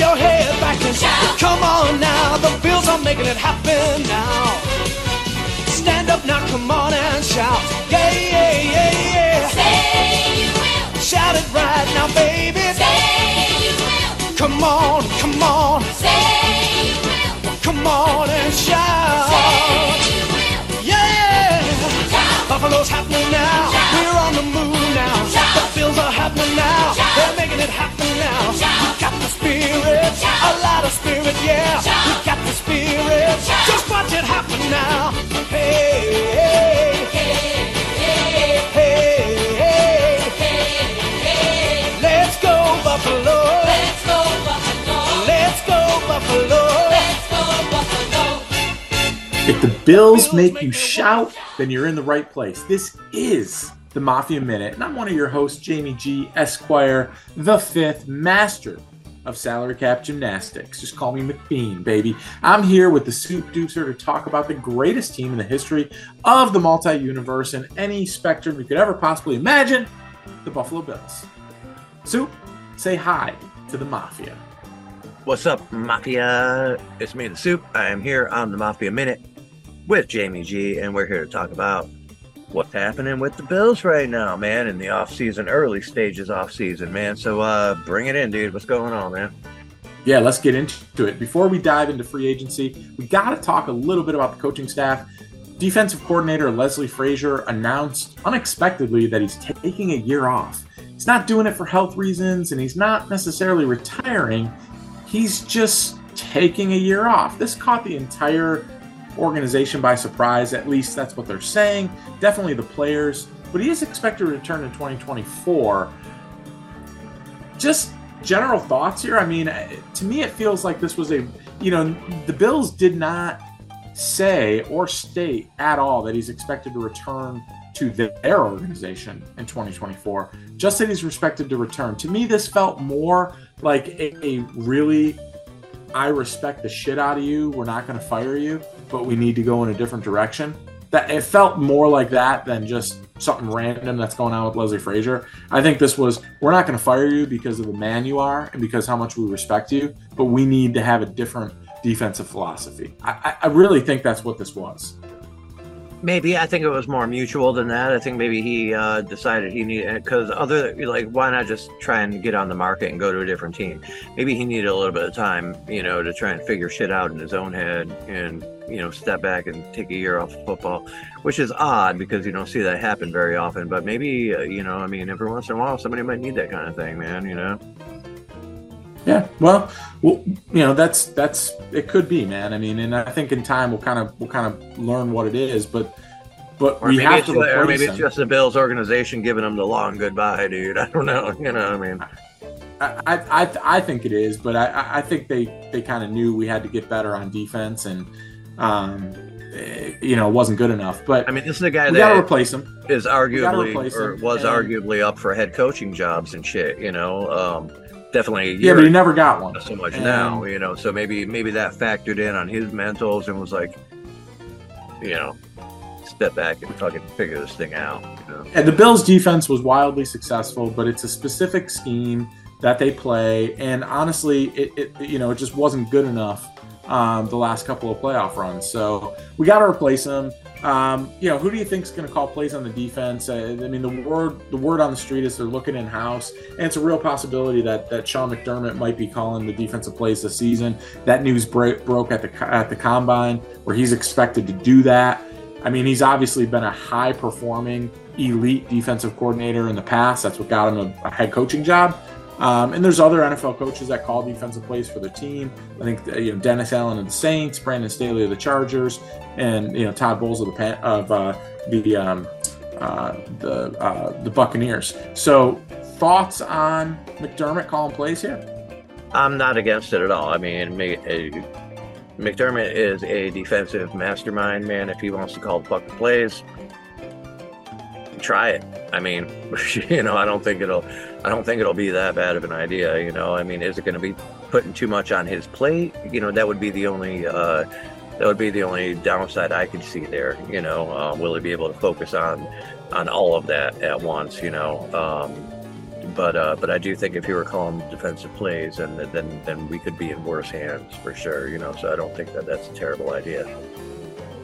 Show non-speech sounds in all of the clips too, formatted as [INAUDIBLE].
your head back and shout. Come on now, the Bills are making it happen now. Stand up now, come on and shout. Yeah, yeah, yeah, yeah. Say you will. Shout it right now, baby. Say you will. Come on, come on, Say you will. come on and shout. Say you will. Yeah. Shout. Buffalo's happening now. Shout. We're on the move now. Shout. The Now. Shout. They're making it happen now. Shout. We got the spirit, Shout. a lot of spirit, yeah. Shout. We got the spirit. Shout. Just watch it happen now. Hey, hey, Hey, hey, hey, hey. hey, Let's go Buffalo. Let's go Buffalo. Let's go Buffalo. Let's go Buffalo. If the Bills make you shout, then you're in the right place. This is the Mafia Minute, and I'm one of your hosts, Jamie G. Esquire, the fifth master of salary cap gymnastics. Just call me McBean, baby. I'm here with the Soup Deucer to talk about the greatest team in the history of the multi universe and any spectrum you could ever possibly imagine the Buffalo Bills. Soup, say hi to the Mafia. What's up, Mafia? It's me, the Soup. I am here on the Mafia Minute with Jamie G, and we're here to talk about what's happening with the Bills right now, man, in the off-season, early stages off-season, man. So uh bring it in, dude. What's going on, man? Yeah, let's get into it. Before we dive into free agency, we got to talk a little bit about the coaching staff. Defensive coordinator Leslie Frazier announced unexpectedly that he's taking a year off. He's not doing it for health reasons and he's not necessarily retiring. He's just taking a year off. This caught the entire organization by surprise. At least that's what they're saying. Definitely the players. But he is expected to return in 2024 just general thoughts here. I mean, to me, it feels like this was a, you know, the Bills did not say or state at all that he's expected to return to their organization in 2024. Just that he's expected to return. To me, this felt more like a, a really, I respect the shit out of you. We're not going to fire you, but we need to go in a different direction. That it felt more like that than just something random that's going on with Leslie Frazier. I think this was we're not going to fire you because of the man you are and because how much we respect you, but we need to have a different defensive philosophy. I, I really think that's what this was. Maybe I think it was more mutual than that. I think maybe he uh, decided he needed because other like why not just try and get on the market and go to a different team? Maybe he needed a little bit of time, you know, to try and figure shit out in his own head and you know step back and take a year off of football, which is odd because you don't see that happen very often. But maybe uh, you know, I mean, every once in a while somebody might need that kind of thing, man. You know. Yeah, well, well, you know that's that's it could be, man. I mean, and I think in time we'll kind of we'll kind of learn what it is, but but Or we have it's, to or maybe it's him. just the Bills organization giving him the long goodbye, dude. [LAUGHS] I don't know. You know, what I mean, I, I, I- I think it is, but I- I, think they, they kind of knew we had to get better on defense, and um, eh, you know, it wasn't good enough. But I mean, this is a guy we got to replace him. is arguably or was and- arguably up for head coaching jobs and shit. You know, um, definitely. a Yeah, but he never got one. so much And- now. You know, so maybe maybe that factored in on his mentals and was like, you know, step back and fucking figure this thing out. You know? And the Bills' defense was wildly successful, but it's a specific scheme that they play, and honestly, it, it you know it just wasn't good enough um, the last couple of playoff runs. So we got to replace him. Um, you know, who do you think is going to call plays on the defense? Uh, I mean, the word the word on the street is they're looking in house, and it's a real possibility that that Sean McDermott might be calling the defensive plays this season. That news break, broke at the at the combine, where he's expected to do that. I mean, he's obviously been a high performing elite defensive coordinator in the past. That's what got him a, a head coaching job. Um, and there's other NFL coaches that call defensive plays for their team. I think uh, you know Dennis Allen of the Saints, Brandon Staley of the Chargers, and you know Todd Bowles of the Pan- of uh, the um, uh, the uh, the Buccaneers. So thoughts on McDermott calling plays here? I'm not against it at all. I mean, uh, McDermott is a defensive mastermind, man. If he wants to call the fucking plays, try it. I mean, [LAUGHS] you know, I don't think it'll, I don't think it'll be that bad of an idea. You know, I mean, is it going to be putting too much on his plate? You know, that would be the only, uh, that would be the only downside I could see there. You know, uh, will he be able to focus on, on all of that at once? You know, um, but uh, but I do think if he were calling defensive plays, and then then we could be in worse hands for sure. You know, so I don't think that that's a terrible idea.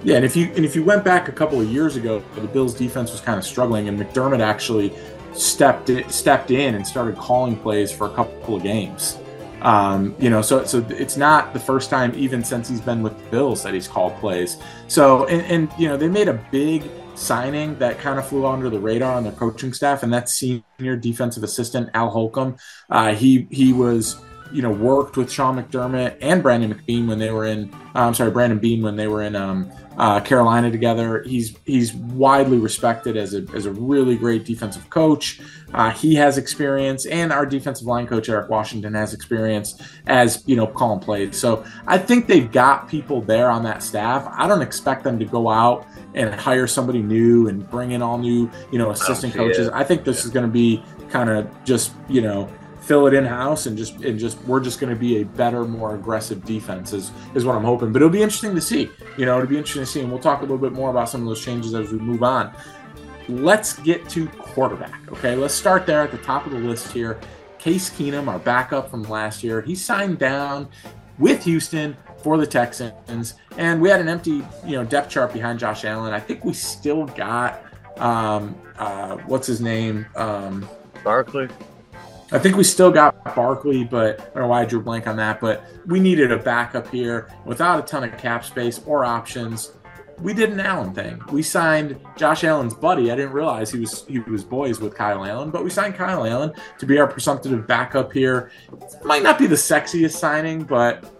Yeah, and if you and if you went back a couple of years ago, the Bills' defense was kind of struggling, and McDermott actually stepped stepped in and started calling plays for a couple of games. Um, you know, so so it's not the first time, even since he's been with the Bills, that he's called plays. So and, and you know they made a big signing that kind of flew under the radar on their coaching staff, and that's senior defensive assistant Al Holcomb. Uh, he he was you know worked with Sean McDermott and Brandon McBean when they were in. Uh, I'm sorry, Brandon Beane when they were in um, uh, Carolina together. He's he's widely respected as a as a really great defensive coach. Uh, he has experience, and our defensive line coach Eric Washington has experience as you know calling plays. So I think they've got people there on that staff. I don't expect them to go out and hire somebody new and bring in all new you know assistant coaches. I think this is going to be kind of just you know fill it in house and just and just we're just going to be a better, more aggressive defense is is what I'm hoping. But it'll be interesting to see. You know, it'll be interesting to see, and we'll talk a little bit more about some of those changes as we move on. Let's get to quarterback. Okay, let's start there at the top of the list here. Case Keenum, our backup from last year, he signed down with Houston for the Texans, and we had an empty, you know, depth chart behind Josh Allen. I think we still got um, uh, what's his name? Um, Barkley. I think we still got Barkley, but I don't know why I drew blank on that. But we needed a backup here without a ton of cap space or options. We did an Allen thing. We signed Josh Allen's buddy. I didn't realize he was he was boys with Kyle Allen, but we signed Kyle Allen to be our presumptive backup here. Might not be the sexiest signing, but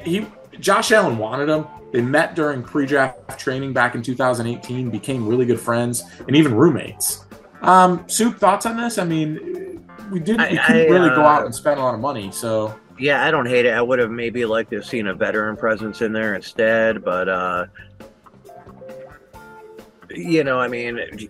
he Josh Allen wanted him. They met during pre-draft training back in 2018, became really good friends and even roommates. Um, Soup, thoughts on this? I mean, we didn't we I- couldn't I, really go uh, out and spend a lot of money, so Yeah, I don't hate it. I would have maybe liked to have seen a veteran presence in there instead, but uh you know, I mean,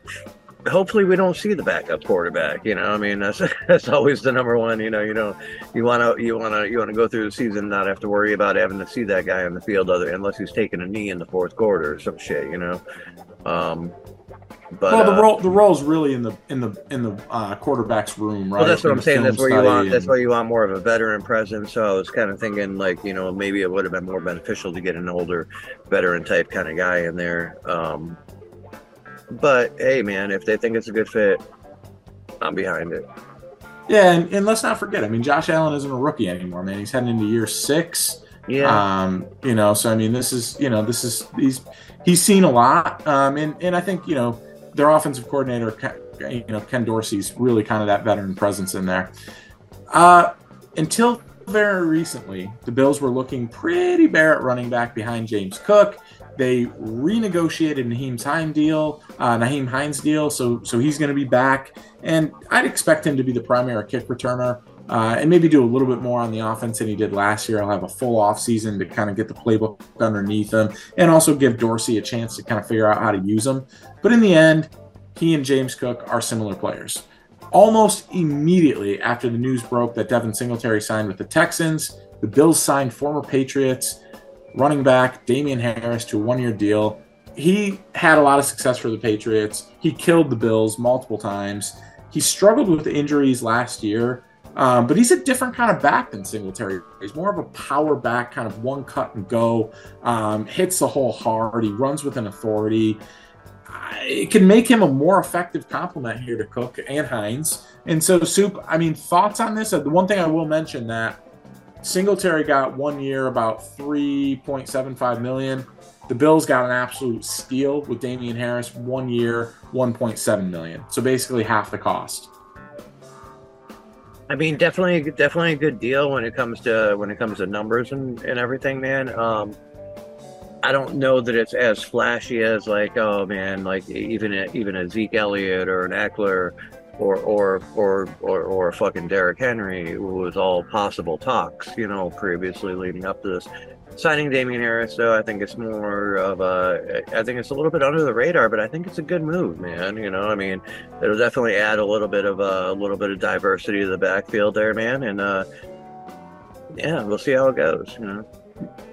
hopefully we don't see the backup quarterback. You know, I mean that's [LAUGHS] that's always the number one. You know, you know, you want to you want to you want to go through the season and not have to worry about having to see that guy on the field other unless he's taking a knee in the fourth quarter or some shit. You know, um, but well, the uh, role the role's really in the in the in the uh, quarterback's room, right? Well, that's what In I'm saying. That's where you study want. That's and- where you want more of a veteran presence. So I was kind of thinking, like, you know, maybe it would have been more beneficial to get an older, veteran type kind of guy in there. Um, but hey, man, if they think it's a good fit, I'm behind it. Yeah, and, and let's not forget. I mean, Josh Allen isn't a rookie anymore, man. He's heading into year six. Yeah, Um, you know, so I mean, this is you know, this is he's he's seen a lot, um, and and I think you know their offensive coordinator, you know, Ken Dorsey's really kind of that veteran presence in there. Uh, until very recently, the Bills were looking pretty bare at running back behind James Cook. They renegotiated Nyheim Hines deal, uh, Nyheim Hines deal, so so he's going to be back, and I'd expect him to be the primary kick returner uh, and maybe do a little bit more on the offense than he did last year. I'll have a full offseason to kind of get the playbook underneath him and also give Dorsey a chance to kind of figure out how to use him. But in the end, he and James Cook are similar players. Almost immediately after the news broke that Devin Singletary signed with the Texans, the Bills signed former Patriots running back Damien Harris to a one year deal. He had a lot of success for the Patriots. He killed the Bills multiple times. He struggled with injuries last year, um, but he's a different kind of back than Singletary. He's more of a power back, kind of one cut and go, um, hits the hole hard. He runs with an authority. It can make him a more effective complement here to Cook and Hines. And so, Soup, I mean, thoughts on this? Uh, The one thing I will mention that Singletary got one year about 3.75 million. The Bills got an absolute steal with Damien Harris, one year, 1.7 million. So basically half the cost. I mean, definitely, definitely a good deal when it comes to when it comes to numbers and, and everything, man. Um, I don't know that it's as flashy as like, oh man, like even a, even a Zeke Elliott or an Ekeler or or or or, or a fucking Derrick Henry, who was all possible talks, you know, previously leading up to this. Signing Damien Harris, though, I think it's more of a. I think it's a little bit under the radar, but I think it's a good move, man. You know, I mean, it'll definitely add a little bit of a, a little bit of diversity to the backfield there, man. And uh, yeah, we'll see how it goes. You know.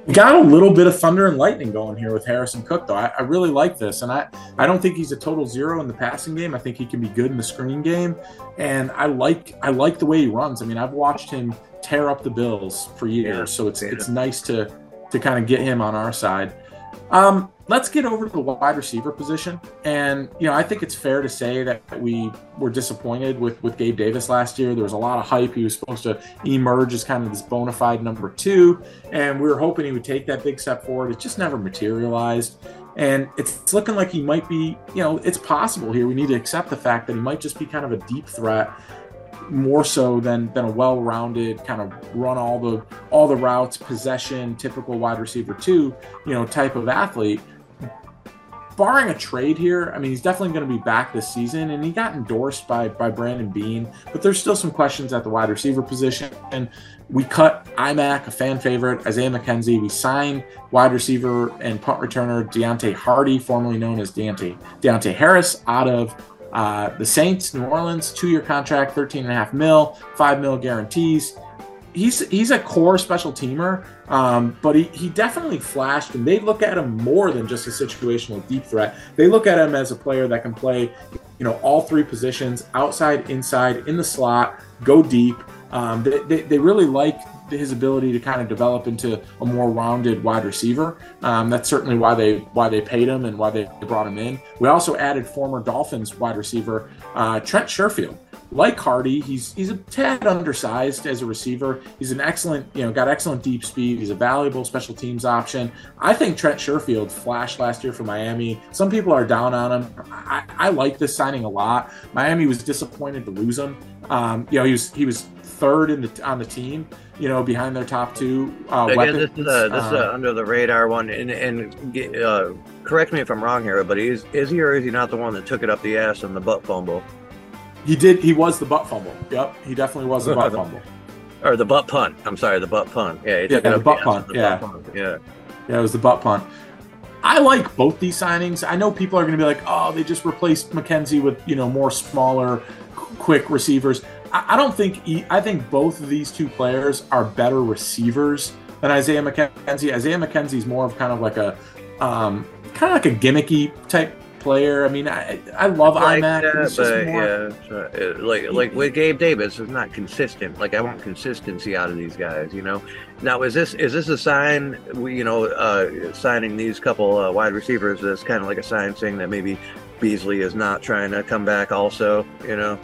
We got a little bit of thunder and lightning going here with Harrison Cook, though. I, I, really like this, and I I don't think he's a total zero in the passing game. I think he can be good in the screen game, and I like I like the way he runs. I mean, I've watched him tear up the Bills for years, yeah, so it's yeah. it's nice to to kind of get him on our side. Um, let's get over to the wide receiver position. And, you know, I think it's fair to say that we were disappointed with, with Gabe Davis last year. There was a lot of hype. He was supposed to emerge as kind of this bona fide number two. And we were hoping he would take that big step forward. It just never materialized. And it's looking like he might be, you know, it's possible here. We need to accept the fact that he might just be kind of a deep threat more so than than a well-rounded kind of run all the all the routes possession typical wide receiver two you know type of athlete barring a trade here, I mean, he's definitely going to be back this season, and he got endorsed by by Brandon Beane. But there's still some questions at the wide receiver position. And we cut IMAC, a fan favorite, Isaiah McKenzie. We signed wide receiver and punt returner Deonte Hardy, formerly known as Deonte Deonte Harris, out of uh, the Saints, New Orleans, two-year contract, 13 and a half mil, five mil guarantees he's he's a core special teamer, um, but he, he definitely flashed, and they look at him more than just a situational deep threat. They look at him as a player that can play, you know, all three positions: outside, inside, in the slot, go deep. Um, they, they, they, really like his ability to kind of develop into a more rounded wide receiver. Um, that's certainly why they why they paid him and why they brought him in. We also added former Dolphins wide receiver uh, Trent Sherfield like Hardy, he's he's a tad undersized as a receiver. He's an excellent, you know, got excellent deep speed. He's a valuable special teams option. I think Trent Sherfield flashed last year for Miami. Some people are down on him. I, I like this signing a lot. Miami was disappointed to lose him. Um, you know, he was he was third in the on the team. You know, behind their top two uh, Again, This is, a, this is a uh, under the radar one, and and uh, correct me if I'm wrong here, but is is he or is he not the one that took it up the ass in the butt fumble? He did. He was the butt fumble. Yep, he definitely was the butt [LAUGHS] fumble. Or the butt punt. I'm sorry, the butt punt. Yeah, yeah, the butt punt. The yeah. Butt punt. yeah, yeah, it was the butt punt. I like both these signings. I know people are going to be like, "Oh, they just replaced McKenzie with you know more smaller, quick receivers." I, don't think. He, I think both of these two players are better receivers than Isaiah McKenzie. Isaiah McKenzie is more of kind of like a um, kind of like a gimmicky type player. I mean, I I love like IMAC. That, but more... yeah, like like with Gabe Davis, it's not consistent. Like I want consistency out of these guys. You know. Now is this is this a sign? You know, uh, signing these couple uh, wide receivers is kind of like a sign saying that maybe Beasley is not trying to come back. Also, you know.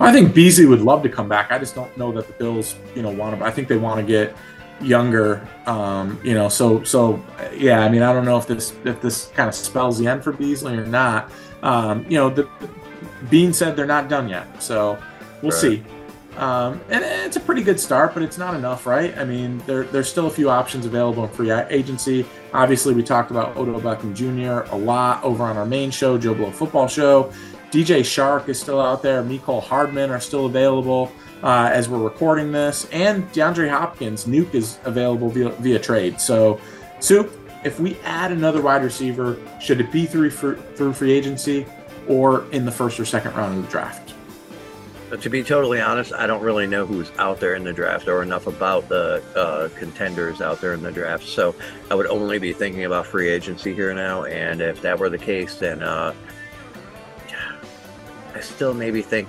I think Beasley would love to come back. I just don't know that the Bills, you know, want to. I think they want to get younger. Um, you know, so so yeah. I mean, I don't know if this if this kind of spells the end for Beasley or not. Um, you know, the, Beane said they're not done yet, so we'll right. see. Um, and it's a pretty good start, but it's not enough, right? I mean, there, there's still a few options available in free agency. Obviously, we talked about Odell Beckham Jr. a lot over on our main show, Joe Blow Football Show. DJ Chark is still out there. Mecole Hardman are still available uh, as we're recording this, and DeAndre Hopkins, Nuke is available via, via trade. So, Soup, if we add another wide receiver, should it be through through free agency or in the first or second round of the draft? But to be totally honest, I don't really know who's out there in the draft or enough about the uh, contenders out there in the draft. So I would only be thinking about free agency here now. And if that were the case, then uh, I still maybe think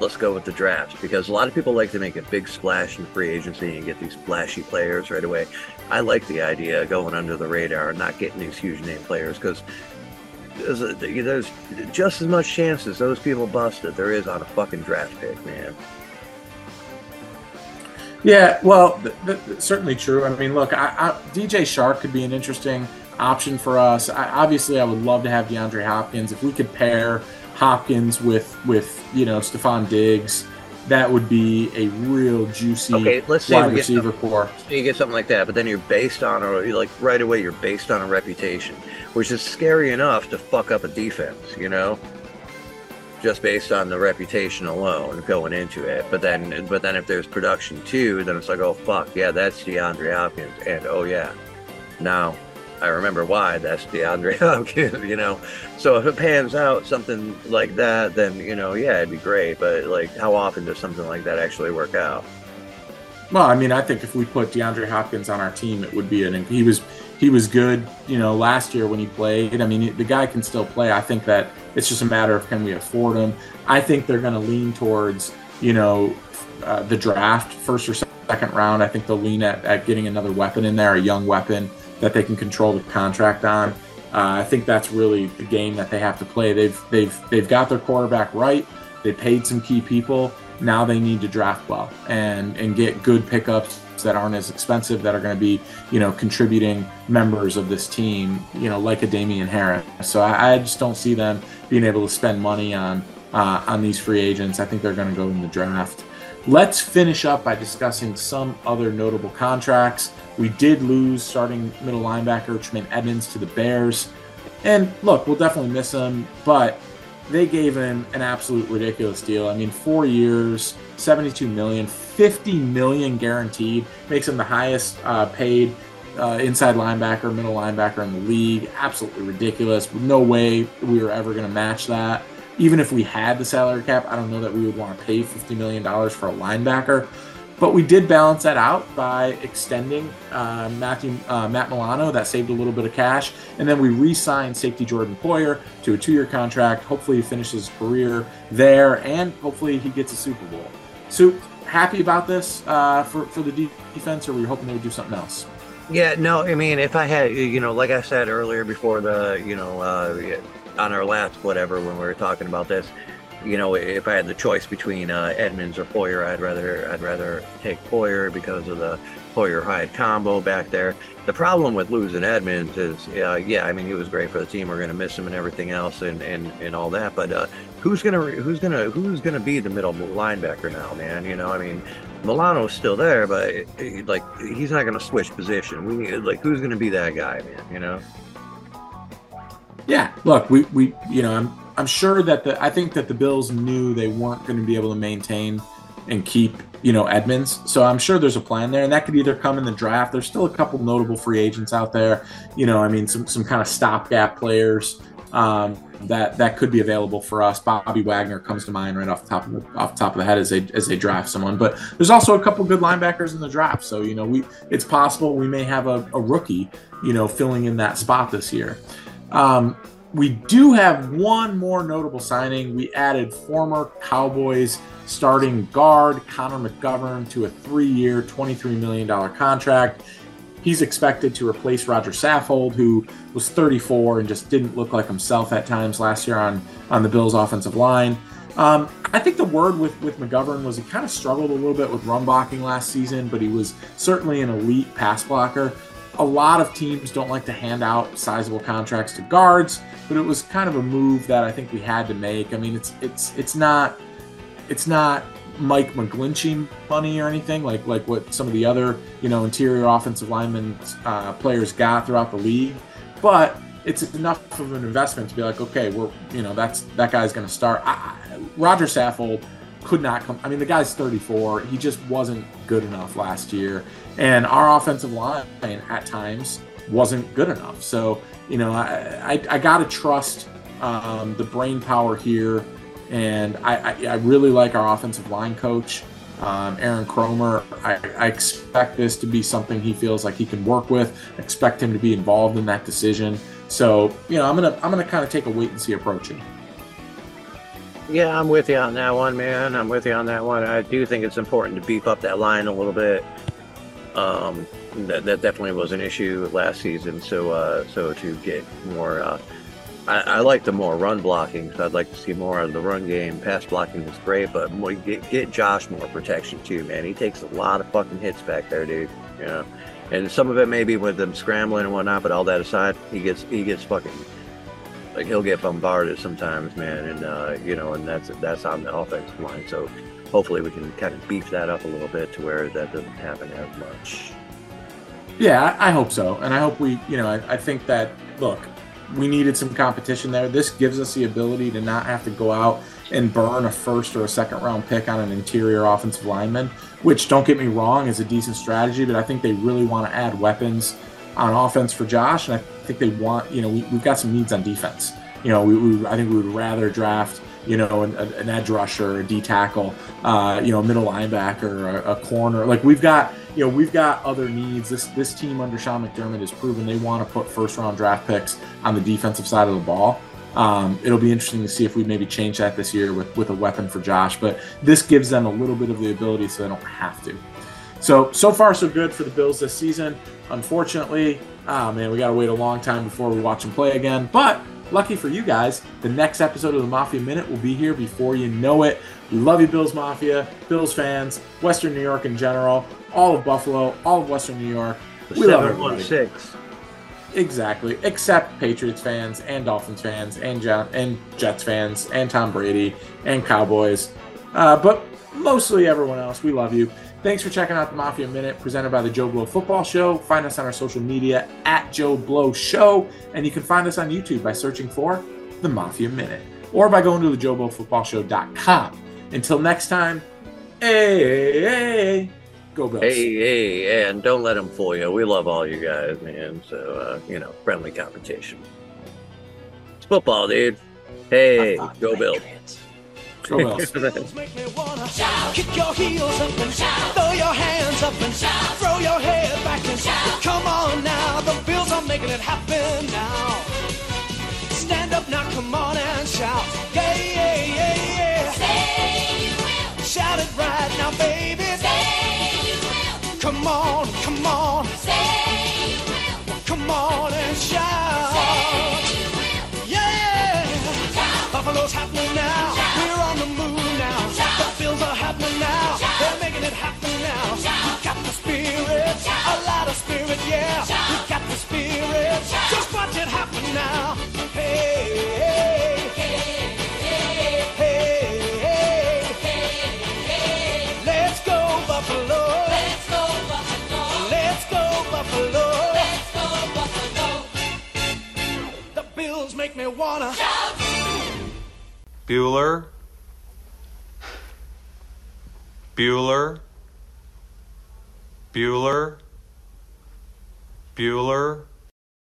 let's go with the draft because a lot of people like to make a big splash in free agency and get these flashy players right away. I like the idea of going under the radar and not getting these huge name players because there's, there's just as much chance as those people bust that there is on a fucking draft pick, man. Yeah, well, th- th- certainly true. I mean, look, I, I, DJ Chark could be an interesting option for us. I, obviously, I would love to have DeAndre Hopkins if we could pair Hopkins with with you know Stefon Diggs, that would be a real juicy okay, let's say wide receiver core. You get something like that, but then you're based on, or like right away, you're based on a reputation, which is scary enough to fuck up a defense, you know, just based on the reputation alone going into it. But then, but then if there's production too, then it's like, oh fuck, yeah, that's DeAndre Hopkins, and oh yeah, now I remember why that's DeAndre [LAUGHS] Hopkins, you know. So if it pans out something like that, then you know, yeah, it'd be great. But like, how often does something like that actually work out? Well, I mean, I think if we put DeAndre Hopkins on our team, it would be an. He was he was good, you know, last year when he played. I mean, the guy can still play. I think that it's just a matter of can we afford him. I think they're going to lean towards, you know, uh, the draft, first or second round. I think they'll lean at, at getting another weapon in there, a young weapon that they can control the contract on. Uh, I think that's really the game that they have to play. They've they've they've got their quarterback right. They paid some key people. Now they need to draft well and and get good pickups that aren't as expensive that are going to be you know contributing members of this team. You know like a Damien Harris. So I, I just don't see them being able to spend money on uh, on these free agents. I think they're going to go in the draft. Let's finish up by discussing some other notable contracts. We did lose starting middle linebacker Tremaine Edmunds to the Bears. And look, we'll definitely miss him, but they gave him an absolute ridiculous deal. I mean, four years, 72 million, 50 million guaranteed, makes him the highest uh, paid uh, inside linebacker, middle linebacker in the league. Absolutely ridiculous. No way we were ever going to match that. Even if we had the salary cap, I don't know that we would want to pay $50 million for a linebacker. But we did balance that out by extending uh, Matthew uh, Matt Milano. That saved a little bit of cash, and then we re-signed safety Jordan Poyer to a two-year contract. Hopefully, he finishes his career there, and hopefully, he gets a Super Bowl. So, happy about this uh, for for the defense, or were you hoping they would do something else? Yeah, no, I mean, if I had, you know, like I said earlier before the, you know, uh, on our last whatever when we were talking about this, you know, if I had the choice between uh, Edmunds or Poyer, I'd rather I'd rather take Poyer because of the Poyer Hyde combo back there. The problem with losing Edmunds is, uh, yeah, I mean, he was great for the team. We're gonna miss him and everything else and and, and all that. But uh, who's gonna who's gonna who's gonna be the middle linebacker now, man? You know, I mean, Milano's still there, but it, like he's not gonna switch position. We like who's gonna be that guy, man? You know. Yeah, look, we, we you know, I'm I'm sure that the I think that the Bills knew they weren't going to be able to maintain and keep you know Edmunds. So I'm sure there's a plan there, and that could either come in the draft. There's still a couple notable free agents out there. You know, I mean, some some kind of stopgap players um, that that could be available for us. Bobby Wagner comes to mind right off the top of the off the top of the head as they as they draft someone. But there's also a couple good linebackers in the draft. So you know, we it's possible we may have a, a rookie you know filling in that spot this year. Um, we do have one more notable signing. We added former Cowboys starting guard Connor McGovern to a three year, $23 million contract. He's expected to replace Roger Saffold, who was 34 and just didn't look like himself at times last year on, on the Bills' offensive line. Um, I think the word with, with McGovern was he kind of struggled a little bit with run blocking last season, but he was certainly an elite pass blocker a lot of teams don't like to hand out sizable contracts to guards, but it was kind of a move that I think we had to make. I mean, it's it's it's not it's not Mike McGlinchey money or anything like like what some of the other you know interior offensive linemen uh, players got throughout the league, but it's enough of an investment to be like, okay, we're you know that's that guy's going to start. I, Roger Saffold could not come. I mean, the guy's 34. He just wasn't good enough last year. And our offensive line at times wasn't good enough. So, you know, I, I, I got to trust um, the brain power here. And I, I, I, really like our offensive line coach, um, Aaron Kromer. I, I expect this to be something he feels like he can work with. Expect him to be involved in that decision. So, you know, I'm gonna I'm gonna kind of take a wait and see approach here. Yeah, I'm with you on that one, man. I'm with you on that one. I do think it's important to beef up that line a little bit. Um, that, that definitely was an issue last season. So, uh, so to get more, uh, I, I, like the more run blocking. So I'd like to see more of the run game. Pass blocking is great, but more, get, get Josh more protection too, man. He takes a lot of fucking hits back there, dude. You know, and some of it may be with them scrambling and whatnot. But all that aside, he gets he gets fucking like he'll get bombarded sometimes, man, and uh, you know, and that's that's on the offensive line. So hopefully we can kind of beef that up a little bit to where that doesn't happen as much. Yeah, I hope so, and I hope we, you know, I, I think that look, we needed some competition there. This gives us the ability to not have to go out and burn a first or a second round pick on an interior offensive lineman, which don't get me wrong is a decent strategy, but I think they really want to add weapons on offense for Josh, and I think they want, you know, we, have got some needs on defense. You know, we, we, I think we would rather draft, you know, an, an edge rusher, a D tackle, uh, you know, a middle linebacker, a, a corner. Like we've got, you know, we've got other needs. This this team under Sean McDermott has proven they want to put first round draft picks on the defensive side of the ball. Um, it'll be interesting to see if we maybe change that this year with with a weapon for Josh. But this gives them a little bit of the ability so they don't have to. So so far so good for the Bills this season. Unfortunately, ah man, we got to wait a long time before we watch them play again. But lucky for you guys, the next episode of the Mafia Minute will be here before you know it. We love you, Bills Mafia, Bills fans, Western New York in general, all of Buffalo, all of Western New York. We love everybody. 716. Exactly, except Patriots fans and Dolphins fans and Je- and Jets fans and Tom Brady and Cowboys, uh, but mostly everyone else. We love you. Thanks for checking out the Mafia Minute presented by the Joe Blow Football Show. Find us on our social media at Joe Blow Show, and you can find us on YouTube by searching for the Mafia Minute or by going to the JoeBlowFootballShow.com. Until next time, hey, hey, hey, go Bills. Hey, hey, and don't let them fool you. We love all you guys, man. So, uh, you know, friendly competition. It's football, dude. Hey, go Bills. Go Bills. Bills make me wanna kick your heels up and throw your hands up and throw your head back and come on now. The Bills are making it happen now. Stand up now, come on and shout. Yeah, yeah, yeah, yeah. Say you will, Shout it right now, baby. say you will, Come on, come on, say you will, come on now. Hey, hey, hey, hey. Let's go Buffalo. Let's go Buffalo, Let's go Buffalo. let's go Buffalo. The Bills make me wanna. Bueller. Bueller. Bueller. Bueller.